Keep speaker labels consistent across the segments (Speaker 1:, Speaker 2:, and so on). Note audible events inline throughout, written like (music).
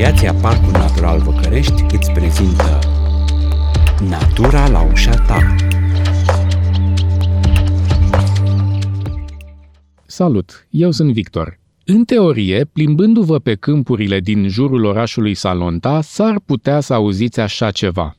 Speaker 1: Asociația Parcul Natural Văcărești îți prezintă Natura la ușa ta.
Speaker 2: Salut, eu sunt Victor. În teorie, plimbându-vă pe câmpurile din jurul orașului Salonta, s-ar putea să auziți așa ceva.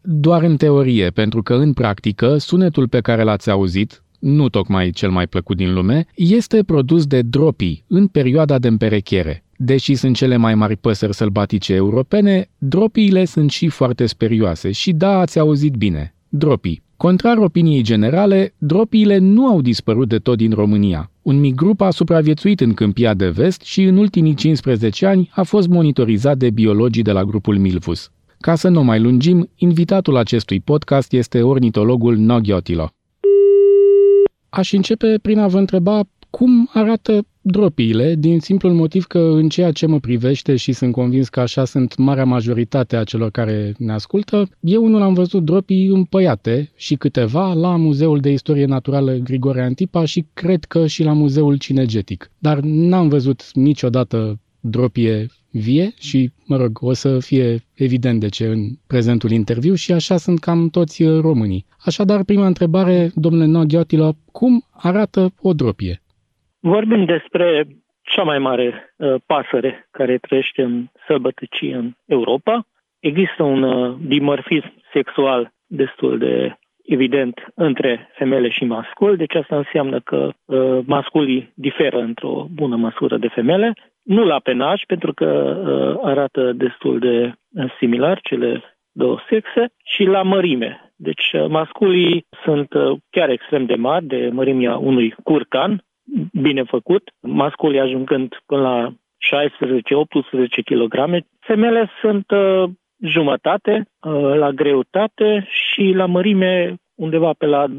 Speaker 2: Doar în teorie, pentru că în practică sunetul pe care l-ați auzit, nu tocmai cel mai plăcut din lume, este produs de dropii în perioada de împerechiere. Deși sunt cele mai mari păsări sălbatice europene, dropiile sunt și foarte sperioase și da, ați auzit bine, dropii. Contrar opiniei generale, dropiile nu au dispărut de tot din România. Un mic grup a supraviețuit în câmpia de vest și în ultimii 15 ani a fost monitorizat de biologii de la grupul Milvus. Ca să nu mai lungim, invitatul acestui podcast este ornitologul Noghiotilo. Aș începe prin a vă întreba cum arată dropiile, din simplul motiv că în ceea ce mă privește și sunt convins că așa sunt marea majoritate a celor care ne ascultă, eu nu am văzut dropii împăiate și câteva la Muzeul de Istorie Naturală Grigore Antipa și cred că și la Muzeul Cinegetic. Dar n-am văzut niciodată dropie vie și, mă rog, o să fie evident de ce în prezentul interviu și așa sunt cam toți uh, românii. Așadar, prima întrebare, domnule Noghiotilo, cum arată o dropie?
Speaker 3: Vorbim despre cea mai mare uh, pasăre care trăiește în sălbăticie în Europa. Există un uh, dimorfism sexual destul de evident între femele și mascul, deci asta înseamnă că uh, masculii diferă într-o bună măsură de femele nu la penaj, pentru că uh, arată destul de uh, similar cele două sexe, și la mărime. Deci uh, masculii sunt uh, chiar extrem de mari, de mărimea unui curcan, bine făcut, masculii ajungând până la 16-18 kg. Femele sunt uh, jumătate uh, la greutate și la mărime undeva pe la 2-3,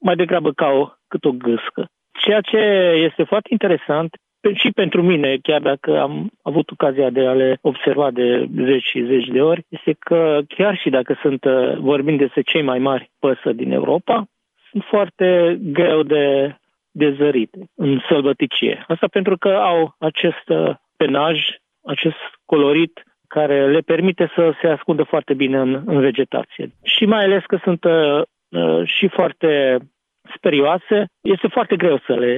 Speaker 3: mai degrabă ca o, cât o gâscă. Ceea ce este foarte interesant și pentru mine, chiar dacă am avut ocazia de a le observa de zeci și zeci de ori, este că chiar și dacă sunt, uh, vorbim despre cei mai mari păsări din Europa, sunt foarte greu de, de zărit în sălbăticie. Asta pentru că au acest uh, penaj, acest colorit care le permite să se ascundă foarte bine în, în vegetație. Și mai ales că sunt uh, uh și foarte sperioase, este foarte greu să le,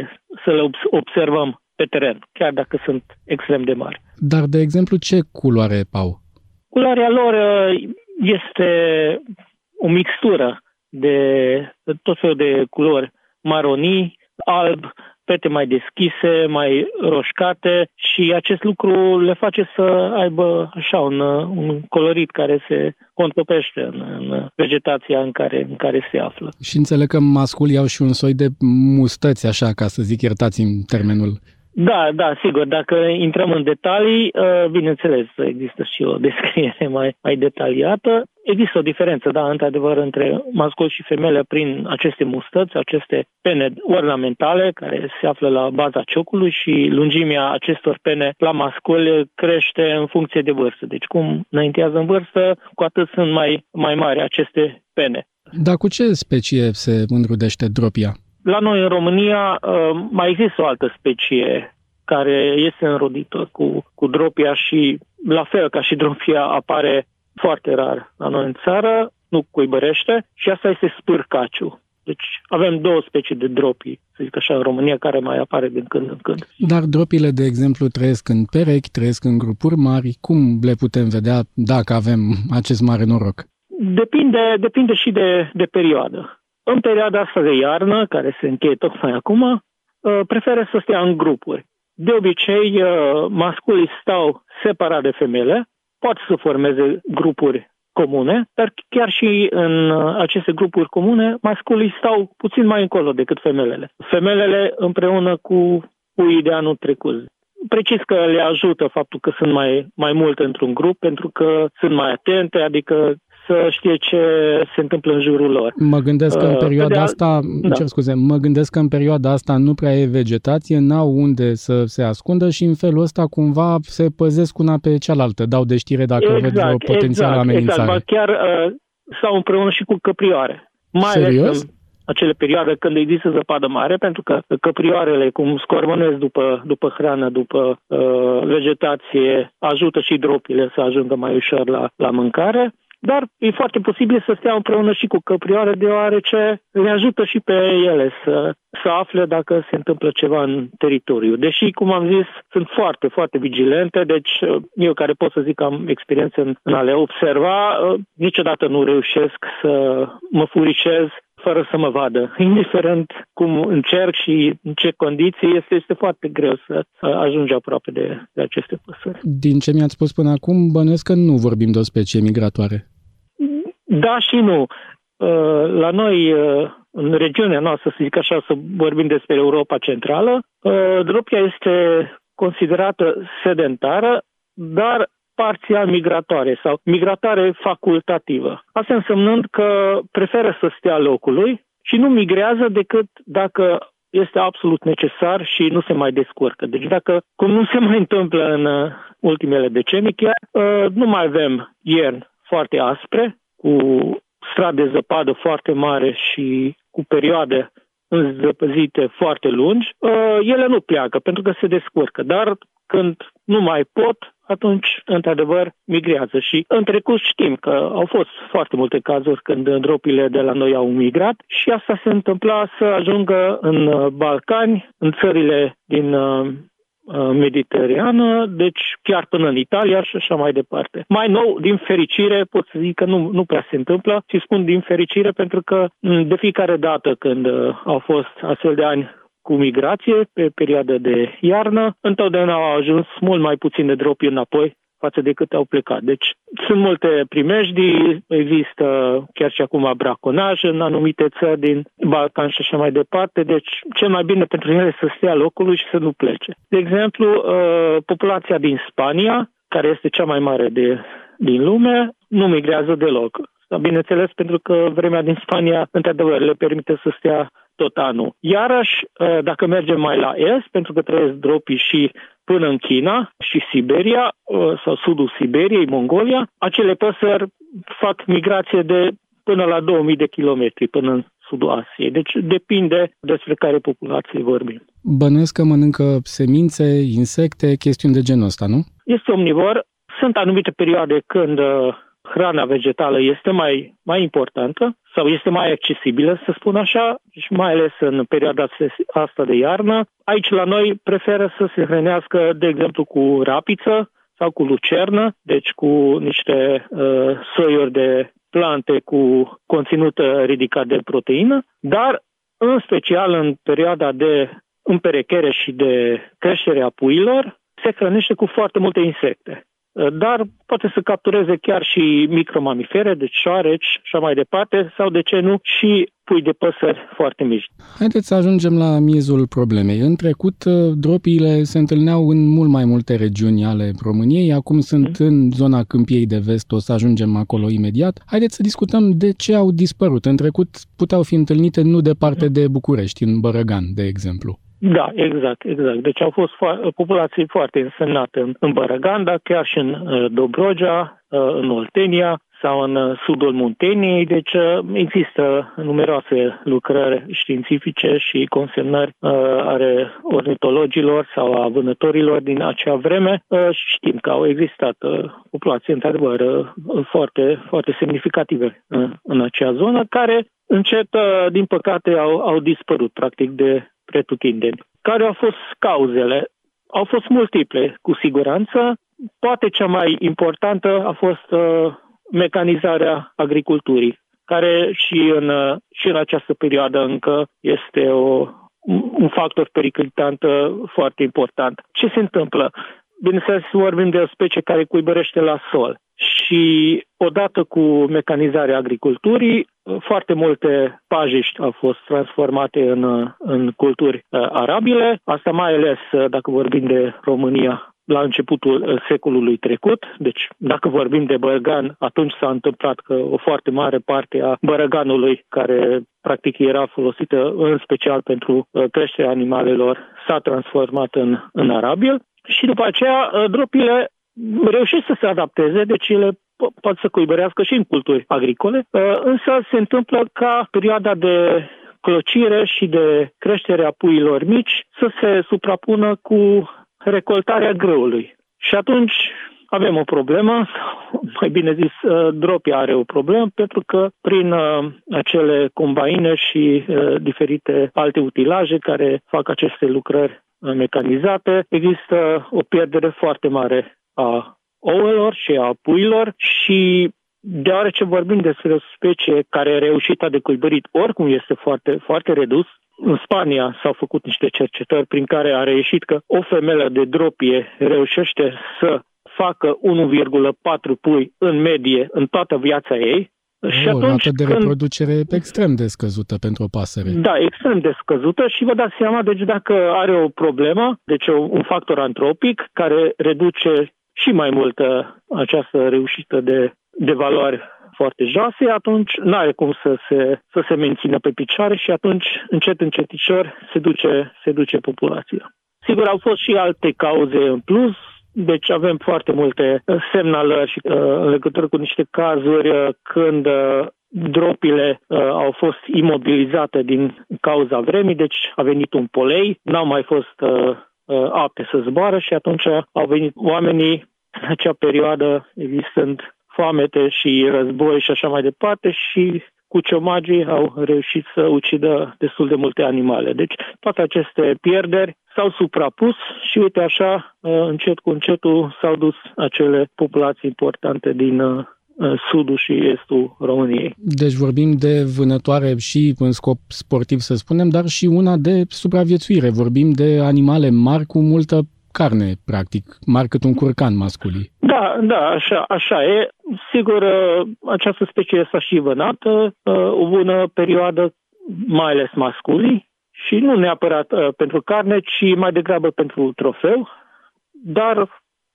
Speaker 3: să le observăm pe teren, chiar dacă sunt extrem de mari.
Speaker 2: Dar, de exemplu, ce culoare au?
Speaker 3: Culoarea lor uh, este o mixtură de tot felul de culori maronii, alb, pete mai deschise, mai roșcate și acest lucru le face să aibă așa un, un colorit care se contopește în, în vegetația în care, în care se află.
Speaker 2: Și înțeleg că masculii au și un soi de mustăți, așa, ca să zic, iertați-mi termenul.
Speaker 3: Da, da, sigur. Dacă intrăm în detalii, uh, bineînțeles, există și o (laughs) descriere mai, mai detaliată. Există o diferență, da, într-adevăr, între mascul și femele prin aceste mustăți, aceste pene ornamentale care se află la baza ciocului și lungimea acestor pene la mascul crește în funcție de vârstă. Deci cum înaintează în vârstă, cu atât sunt mai, mai mari aceste pene.
Speaker 2: Dar cu ce specie se înrudește dropia?
Speaker 3: La noi în România uh, mai există o altă specie care este înrodită cu, cu dropia și la fel ca și dropia apare foarte rar la noi în țară, nu cuibărește și asta este spârcaciu. Deci avem două specii de dropii, să zic așa, în România, care mai apare din când în când.
Speaker 2: Dar dropile, de exemplu, trăiesc în perechi, trăiesc în grupuri mari. Cum le putem vedea dacă avem acest mare noroc?
Speaker 3: Depinde, depinde și de, de perioadă. În perioada asta de iarnă, care se încheie tocmai acum, uh, preferă să stea în grupuri. De obicei, uh, masculii stau separat de femele, pot să formeze grupuri comune, dar chiar și în uh, aceste grupuri comune, masculii stau puțin mai încolo decât femelele. Femelele împreună cu puii de anul trecut. Precis că le ajută faptul că sunt mai, mai multe într-un grup, pentru că sunt mai atente, adică să știe ce se întâmplă în jurul lor.
Speaker 2: Mă gândesc că în uh, perioada asta, da. cer scuze, mă gândesc că în perioada asta nu prea e vegetație, n-au unde să se ascundă și în felul ăsta cumva se păzesc una pe cealaltă, dau de știre dacă exact, văd o potențială
Speaker 3: exact,
Speaker 2: amenințare.
Speaker 3: Exact, chiar uh, sau împreună și cu căprioare.
Speaker 2: Mai Serios? Ales
Speaker 3: acele perioade când există zăpadă mare, pentru că căprioarele, cum scormănesc după, după hrană, după uh, vegetație, ajută și dropile să ajungă mai ușor la, la mâncare dar e foarte posibil să stea împreună și cu căprioare, deoarece le ajută și pe ele să, să afle dacă se întâmplă ceva în teritoriu. Deși, cum am zis, sunt foarte, foarte vigilente, deci eu care pot să zic că am experiență în, în a le observa, niciodată nu reușesc să mă furicez fără să mă vadă. (laughs) Indiferent cum încerc și în ce condiții, este, este foarte greu să ajungi aproape de, de aceste păsări.
Speaker 2: Din ce mi-ați spus până acum, bănuiesc că nu vorbim de o specie migratoare.
Speaker 3: Da și nu. Uh, la noi, uh, în regiunea noastră, să zic așa, să vorbim despre Europa Centrală, uh, dropia este considerată sedentară, dar parțial migratoare sau migratoare facultativă. Asta însemnând că preferă să stea locului și nu migrează decât dacă este absolut necesar și nu se mai descurcă. Deci dacă, cum nu se mai întâmplă în ultimele decenii, chiar nu mai avem ierni foarte aspre, cu strat de zăpadă foarte mare și cu perioade înzăpăzite foarte lungi, uh, ele nu pleacă pentru că se descurcă. Dar când nu mai pot, atunci, într-adevăr, migrează. Și în trecut știm că au fost foarte multe cazuri când dropile de la noi au migrat și asta se întâmpla să ajungă în Balcani, în țările din uh, Uh, mediterană, deci chiar până în Italia și așa mai departe. Mai nou, din fericire, pot să zic că nu, nu prea se întâmplă și spun din fericire pentru că mm, de fiecare dată când uh, au fost astfel de ani cu migrație pe perioadă de iarnă, întotdeauna au ajuns mult mai puține dropi înapoi față de cât au plecat. Deci sunt multe primejdii, există chiar și acum braconaj în anumite țări din Balcan și așa mai departe, deci cel mai bine pentru ele să stea locului și să nu plece. De exemplu, uh, populația din Spania, care este cea mai mare de, din lume, nu migrează deloc. Bineînțeles, pentru că vremea din Spania, într-adevăr, le permite să stea tot anul. Iarăși, uh, dacă mergem mai la est, pentru că trăiesc dropii și până în China și Siberia uh, sau sudul Siberiei, Mongolia, acele păsări fac migrație de până la 2000 de kilometri până în sudul Asiei. Deci depinde despre care populație vorbim.
Speaker 2: Bănuiesc că mănâncă semințe, insecte, chestiuni de genul ăsta, nu?
Speaker 3: Este omnivor. Sunt anumite perioade când uh, hrana vegetală este mai, mai importantă sau este mai accesibilă, să spun așa, și mai ales în perioada asta de iarnă. Aici la noi preferă să se hrănească, de exemplu, cu rapiță sau cu lucernă, deci cu niște uh, soiuri de plante cu conținut ridicat de proteină, dar în special în perioada de împerechere și de creștere a puilor, se hrănește cu foarte multe insecte. Eh, dar poate să captureze chiar și micromamifere, deci șoareci și așa mai departe, sau de ce nu și pui de păsări foarte mici.
Speaker 2: Haideți să ajungem la miezul problemei. În trecut, eh, dropiile se întâlneau în mult mai multe regiuni ale României, acum sunt mm. în zona Câmpiei de Vest, o să ajungem acolo imediat. Haideți să discutăm de ce au dispărut. În trecut puteau fi întâlnite nu departe de București, în Bărăgan, de exemplu.
Speaker 3: Da, exact, exact. Deci au fost fo- populații foarte însemnate în, în Bărăgan, dar chiar și în uh, Dobrogea, uh, în Oltenia sau în uh, sudul Munteniei. Deci uh, există numeroase lucrări științifice și consemnări uh, ale ornitologilor sau a vânătorilor din acea vreme uh, și știm că au existat uh, populații, într-adevăr, uh, foarte, foarte semnificative uh, în acea zonă, care încet, uh, din păcate, au, au dispărut, practic, de pretutindeni. Care au fost cauzele? Au fost multiple, cu siguranță. Poate cea mai importantă a fost uh, mecanizarea agriculturii, care și în, uh, și în această perioadă încă este o, un factor periclitant uh, foarte important. Ce se întâmplă? Bineînțeles, vorbim de o specie care cuibărește la sol și odată cu mecanizarea agriculturii, foarte multe pajiști au fost transformate în, în culturi uh, arabile, asta mai ales uh, dacă vorbim de România la începutul uh, secolului trecut. Deci, dacă vorbim de bărgan, atunci s-a întâmplat că o foarte mare parte a bărăganului, care practic era folosită în special pentru creșterea animalelor, s-a transformat în, în arabil. Și după aceea, dropile reușesc să se adapteze, deci ele pot să cuibărească și în culturi agricole, uh, însă se întâmplă ca perioada de clocire și de creștere a puilor mici să se suprapună cu recoltarea grâului. Și atunci avem o problemă, mai bine zis, uh, Dropia are o problemă, pentru că prin uh, acele combaine și uh, diferite alte utilaje care fac aceste lucrări mecanizate, există o pierdere foarte mare a ouălor și a puilor și deoarece vorbim despre o specie care reușita de cuibărit oricum este foarte, foarte redus, în Spania s-au făcut niște cercetări prin care a reieșit că o femelă de dropie reușește să facă 1,4 pui în medie în toată viața ei.
Speaker 2: O, și atunci, de când... reproducere extrem de scăzută pentru o pasăre.
Speaker 3: Da, extrem de scăzută și vă dați seama, deci dacă are o problemă, deci un factor antropic care reduce și mai mult această reușită de, de valoare foarte joase, atunci nu are cum să se, să se mențină pe picioare și atunci încet încetișor se duce, se duce populația. Sigur, au fost și alte cauze în plus, deci avem foarte multe semnalări și, uh, în legătură cu niște cazuri uh, când uh, dropile uh, au fost imobilizate din cauza vremii, deci a venit un polei, n-au mai fost uh, uh, apte să zboară și atunci au venit oamenii în acea perioadă, existând foamete și război și așa mai departe și cu ciomagii au reușit să ucidă destul de multe animale. Deci toate aceste pierderi s-au suprapus și uite așa, uh, încet cu încetul s-au dus acele populații importante din uh, sudul și estul României.
Speaker 2: Deci vorbim de vânătoare și în scop sportiv, să spunem, dar și una de supraviețuire. Vorbim de animale mari cu multă carne, practic, mari cât un curcan masculii.
Speaker 3: Da, da, așa, așa e. Sigur, uh, această specie s-a și vânată o bună perioadă, mai ales masculii, și nu neapărat uh, pentru carne, ci mai degrabă pentru trofeu, dar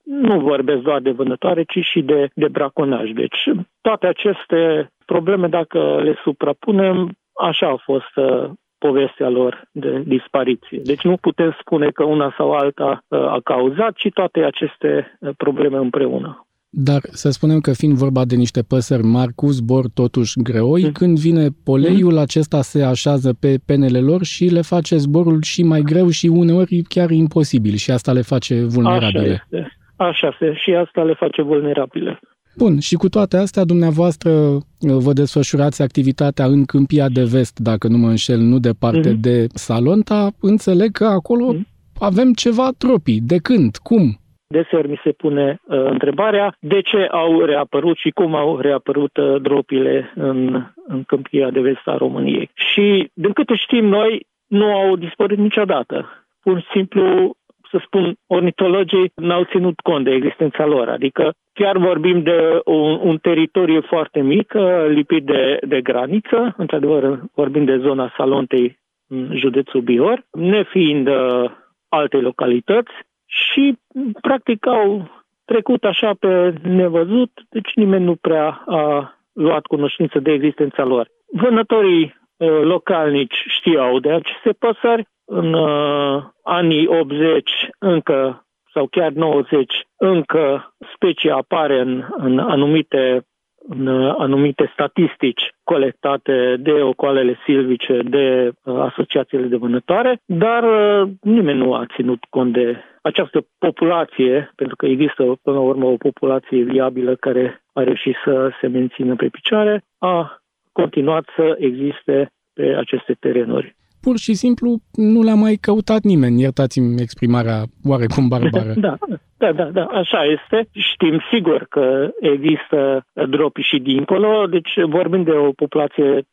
Speaker 3: nu vorbesc doar de vânătoare, ci și de, de braconaj. Deci toate aceste probleme, dacă le suprapunem, așa a fost uh, povestea lor de dispariție. Deci nu putem spune că una sau alta uh, a cauzat, ci toate aceste uh, probleme împreună.
Speaker 2: Dar să spunem că fiind vorba de niște păsări mari cu zbor totuși greoi, mm. când vine poleiul, mm. acesta se așează pe penele lor și le face zborul și mai greu și uneori chiar imposibil și asta le face vulnerabile.
Speaker 3: Așa este. Așa este. Și asta le face vulnerabile.
Speaker 2: Bun, și cu toate astea, dumneavoastră uh, vă desfășurați activitatea în Câmpia de Vest, dacă nu mă înșel, nu departe mm-hmm. de Salonta. Înțeleg că acolo mm-hmm. avem ceva tropii. De când? Cum?
Speaker 3: Deseori mi se pune uh, întrebarea de ce au reapărut și cum au reapărut uh, dropile în, în câmpia de vest a României. Și, din câte știm noi, nu au dispărut niciodată. Pur și simplu, să spun, ornitologii n-au ținut cont de existența lor. Adică chiar vorbim de un, un teritoriu foarte mic, uh, lipit de, de graniță, într-adevăr vorbim de zona Salontei în județul Bihor, nefiind uh, alte localități, și practic au trecut așa pe nevăzut, deci nimeni nu prea a luat cunoștință de existența lor. Vânătorii uh, localnici știau de aceste păsări. În uh, anii 80 încă sau chiar 90 încă specia apare în, în anumite în anumite statistici colectate de ocoalele silvice, de uh, asociațiile de vânătoare, dar uh, nimeni nu a ținut cont de această populație, pentru că există până la urmă o populație viabilă care a reușit să se mențină pe picioare, a continuat să existe pe aceste terenuri
Speaker 2: pur și simplu nu le-a mai căutat nimeni, iertați-mi exprimarea oarecum barbară. (laughs)
Speaker 3: Da, da, da, da, așa este. Știm sigur că există dropi și dincolo, deci vorbim de o populație,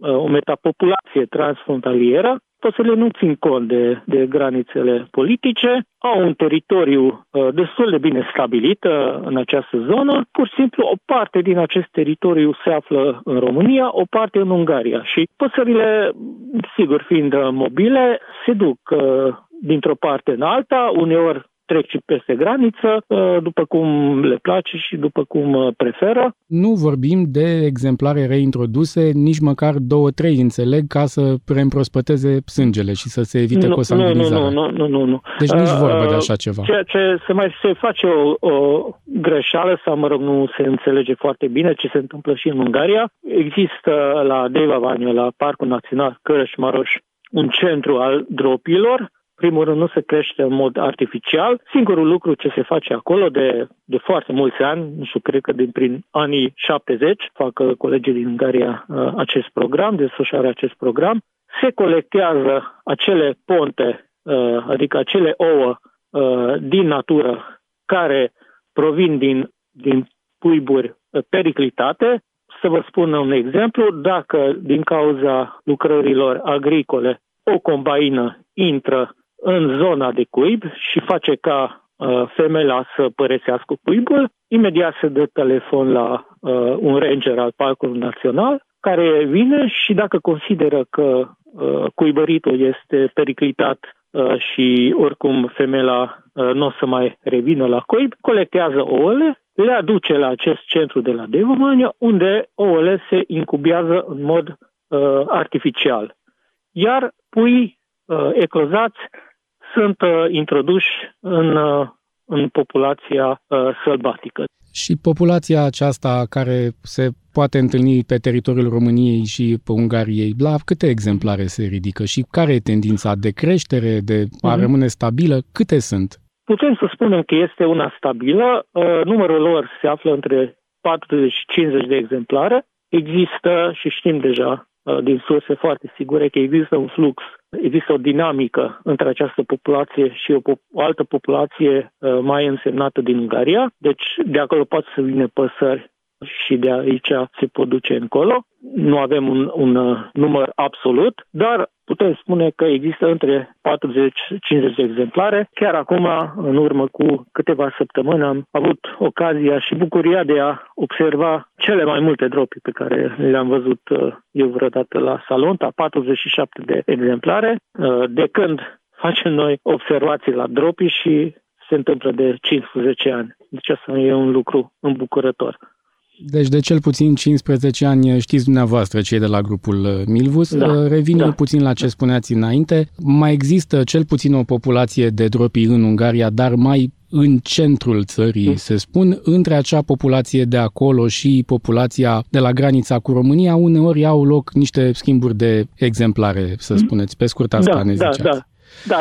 Speaker 3: o metapopulație transfrontalieră Păsările nu țin cont de, de granițele politice, au un teritoriu uh, destul de bine stabilit uh, în această zonă. Pur și simplu, o parte din acest teritoriu se află în România, o parte în Ungaria. Și păsările, sigur, fiind uh, mobile, se duc uh, dintr-o parte în alta, uneori trec și peste graniță, uh, după cum le place și după cum uh, preferă.
Speaker 2: Nu vorbim de exemplare reintroduse, nici măcar două, trei, înțeleg, ca să preîmprospăteze sângele și să se evite
Speaker 3: nu,
Speaker 2: cosanguinizarea.
Speaker 3: Nu, nu, nu, nu, nu.
Speaker 2: Deci nici vorba de așa ceva.
Speaker 3: Ceea ce se mai se face o, o greșeală sau, mă rog, nu se înțelege foarte bine ce se întâmplă și în Ungaria. Există la Deva Vania, la Parcul Național Cărăș-Maroș, un centru al dropilor. Primul rând nu se crește în mod artificial. Singurul lucru ce se face acolo de, de foarte mulți ani, nu știu, cred că din prin anii 70, fac uh, colegii din Ungaria uh, acest program, desfășoară acest program, se colectează acele ponte, uh, adică acele ouă din natură care provin din, din puiburi periclitate. Să vă spun un exemplu, dacă din cauza lucrărilor agricole o combaină intră în zona de cuib și face ca uh, femeia să părăsească cuibul, imediat se dă telefon la uh, un ranger al Parcului Național care vine și dacă consideră că uh, cuibăritul este periclitat uh, și oricum femeia uh, nu o să mai revină la cuib, colectează ouăle le aduce la acest centru de la Devomania, unde ouăle se incubează în mod uh, artificial. Iar puii uh, eclozați sunt uh, introduși în, uh, în populația uh, sălbatică.
Speaker 2: Și populația aceasta care se poate întâlni pe teritoriul României și pe Ungariei, la câte exemplare se ridică și care e tendința de creștere, de a mm-hmm. rămâne stabilă? Câte sunt?
Speaker 3: Putem să spunem că este una stabilă. Uh, numărul lor se află între 40 și 50 de exemplare. Există, și știm deja uh, din surse foarte sigure, că există un flux, există o dinamică între această populație și o, pop- o altă populație uh, mai însemnată din Ungaria. Deci de acolo pot să vină păsări și de aici se pot duce încolo. Nu avem un, un număr absolut, dar putem spune că există între 40-50 de exemplare. Chiar acum, în urmă cu câteva săptămâni, am avut ocazia și bucuria de a observa cele mai multe dropi pe care le-am văzut uh, eu vreodată la Salonta, 47 de exemplare. Uh, de când facem noi observații la dropi și se întâmplă de 15 ani. Deci asta e un lucru îmbucurător.
Speaker 2: Deci de cel puțin 15 ani știți dumneavoastră cei de la grupul uh, Milvus.
Speaker 3: Da,
Speaker 2: uh, Revin
Speaker 3: da.
Speaker 2: puțin la ce spuneați înainte. Mai există cel puțin o populație de dropii în Ungaria, dar mai în centrul țării, mm. se spun, între acea populație de acolo și populația de la granița cu România, uneori au loc niște schimburi de exemplare, să mm. spuneți. Pe scurt, asta
Speaker 3: da,
Speaker 2: ne
Speaker 3: da,
Speaker 2: ziceați.
Speaker 3: da. Da,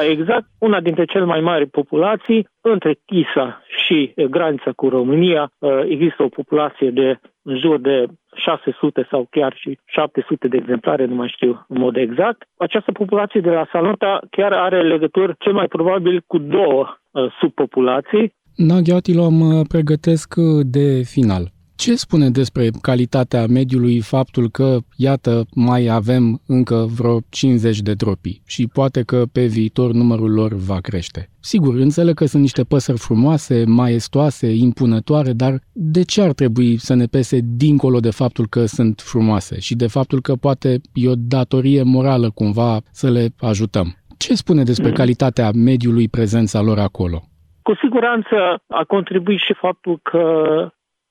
Speaker 3: exact. Una dintre cele mai mari populații, între Tisa și granița cu România, uh, există o populație de în jur de 600 sau chiar și 700 de exemplare, nu mai știu în mod exact. Această populație de la Salonta chiar are legături cel mai probabil cu două uh, subpopulații.
Speaker 2: Naghiatilo mă pregătesc de final. Ce spune despre calitatea mediului faptul că, iată, mai avem încă vreo 50 de tropii și poate că pe viitor numărul lor va crește? Sigur, înțeleg că sunt niște păsări frumoase, maestoase, impunătoare, dar de ce ar trebui să ne pese dincolo de faptul că sunt frumoase și de faptul că poate e o datorie morală cumva să le ajutăm? Ce spune despre calitatea mediului prezența lor acolo?
Speaker 3: Cu siguranță a contribuit și faptul că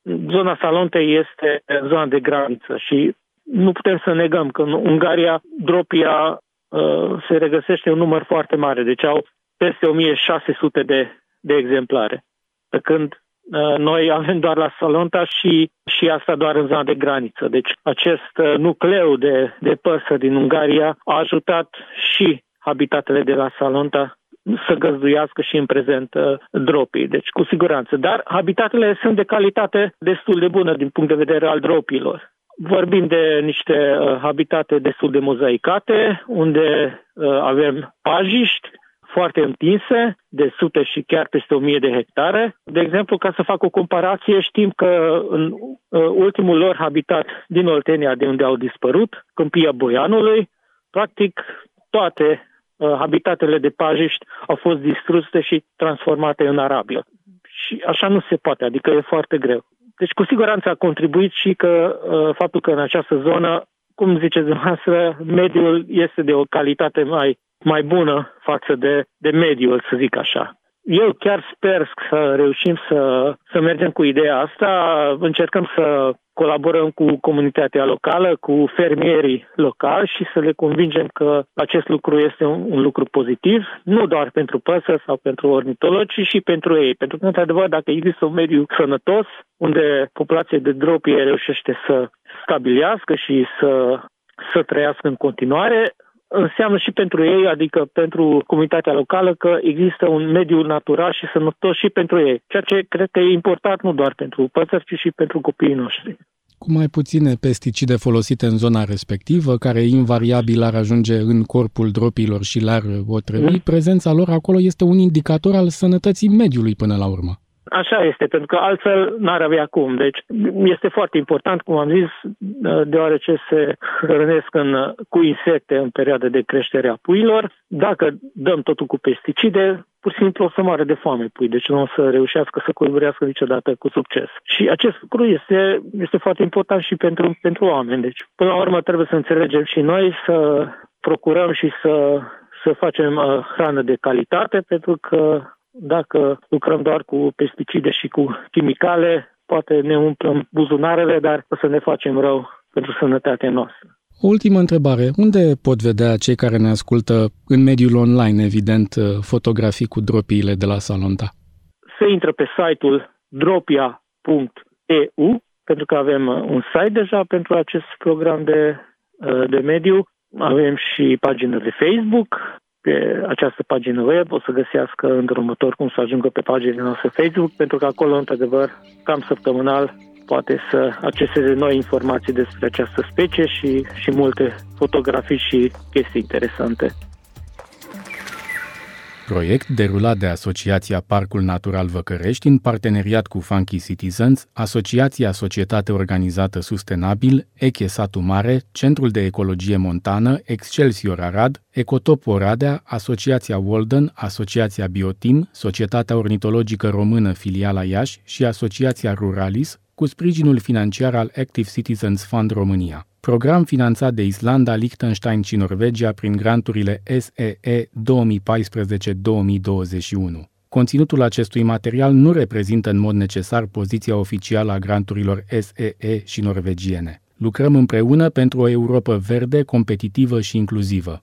Speaker 3: zona Salontei este zona de graniță și nu putem să negăm că în Ungaria dropia uh, se regăsește un număr foarte mare, deci au peste 1600 de, de exemplare. Pe când uh, noi avem doar la Salonta și, și asta doar în zona de graniță. Deci acest uh, nucleu de, de păsări din Ungaria a ajutat și habitatele de la Salonta să găzduiască și în prezent uh, dropii, deci cu siguranță. Dar habitatele sunt de calitate destul de bună din punct de vedere al dropilor. Vorbim de niște uh, habitate destul de mozaicate, unde uh, avem pajiști foarte întinse, de sute și chiar peste o mie de hectare. De exemplu, ca să fac o comparație, știm că în ultimul lor habitat din Oltenia, de unde au dispărut, Câmpia Boianului, practic toate Uh, habitatele de pajiști au fost distruse și transformate în arabilă. Și așa nu se poate, adică e foarte greu. Deci cu siguranță a contribuit și că uh, faptul că în această zonă, cum ziceți dumneavoastră, mediul este de o calitate mai, mai bună față de, de mediul, să zic așa. Eu chiar sper să reușim să, să mergem cu ideea asta. Încercăm să colaborăm cu comunitatea locală, cu fermierii locali și să le convingem că acest lucru este un, un lucru pozitiv, nu doar pentru păsări sau pentru ornitologi, ci și pentru ei. Pentru că, într-adevăr, dacă există un mediu sănătos, unde populația de dropie reușește să stabilească și să să trăiască în continuare, înseamnă și pentru ei, adică pentru comunitatea locală, că există un mediu natural și sănătos și pentru ei. Ceea ce cred că e important nu doar pentru păsări, ci și pentru copiii noștri.
Speaker 2: Cu mai puține pesticide folosite în zona respectivă, care invariabil ar ajunge în corpul dropilor și l-ar otrăvi, mm. prezența lor acolo este un indicator al sănătății mediului până la urmă.
Speaker 3: Așa este, pentru că altfel n-ar avea cum. Deci este foarte important, cum am zis, deoarece se hrănesc în, cu insecte în perioada de creștere a puilor. Dacă dăm totul cu pesticide, pur și simplu o să moare de foame pui, deci nu o să reușească să colurească niciodată cu succes. Și acest lucru este, este foarte important și pentru, pentru oameni. Deci, până la urmă, trebuie să înțelegem și noi să procurăm și să să facem uh, hrană de calitate, pentru că dacă lucrăm doar cu pesticide și cu chimicale, poate ne umplăm buzunarele, dar o să ne facem rău pentru sănătatea noastră.
Speaker 2: O ultimă întrebare. Unde pot vedea cei care ne ascultă în mediul online, evident, fotografii cu dropiile de la Salonta?
Speaker 3: Se intră pe site-ul dropia.eu, pentru că avem un site deja pentru acest program de, de mediu. Avem și pagină de Facebook, pe această pagină web, o să găsească în următor cum să ajungă pe pagina noastră Facebook, pentru că acolo, într-adevăr, cam săptămânal poate să acceseze noi informații despre această specie și, și multe fotografii și chestii interesante.
Speaker 2: Proiect derulat de Asociația Parcul Natural Văcărești în parteneriat cu Funky Citizens, Asociația Societate Organizată Sustenabil, Eche Satu Mare, Centrul de Ecologie Montană, Excelsior Arad, Ecotop Oradea, Asociația Walden, Asociația Biotim, Societatea Ornitologică Română Filiala Iași și Asociația Ruralis, cu sprijinul financiar al Active Citizens Fund România program finanțat de Islanda, Liechtenstein și Norvegia prin granturile SEE 2014-2021. Conținutul acestui material nu reprezintă în mod necesar poziția oficială a granturilor SEE și norvegiene. Lucrăm împreună pentru o Europa verde, competitivă și inclusivă.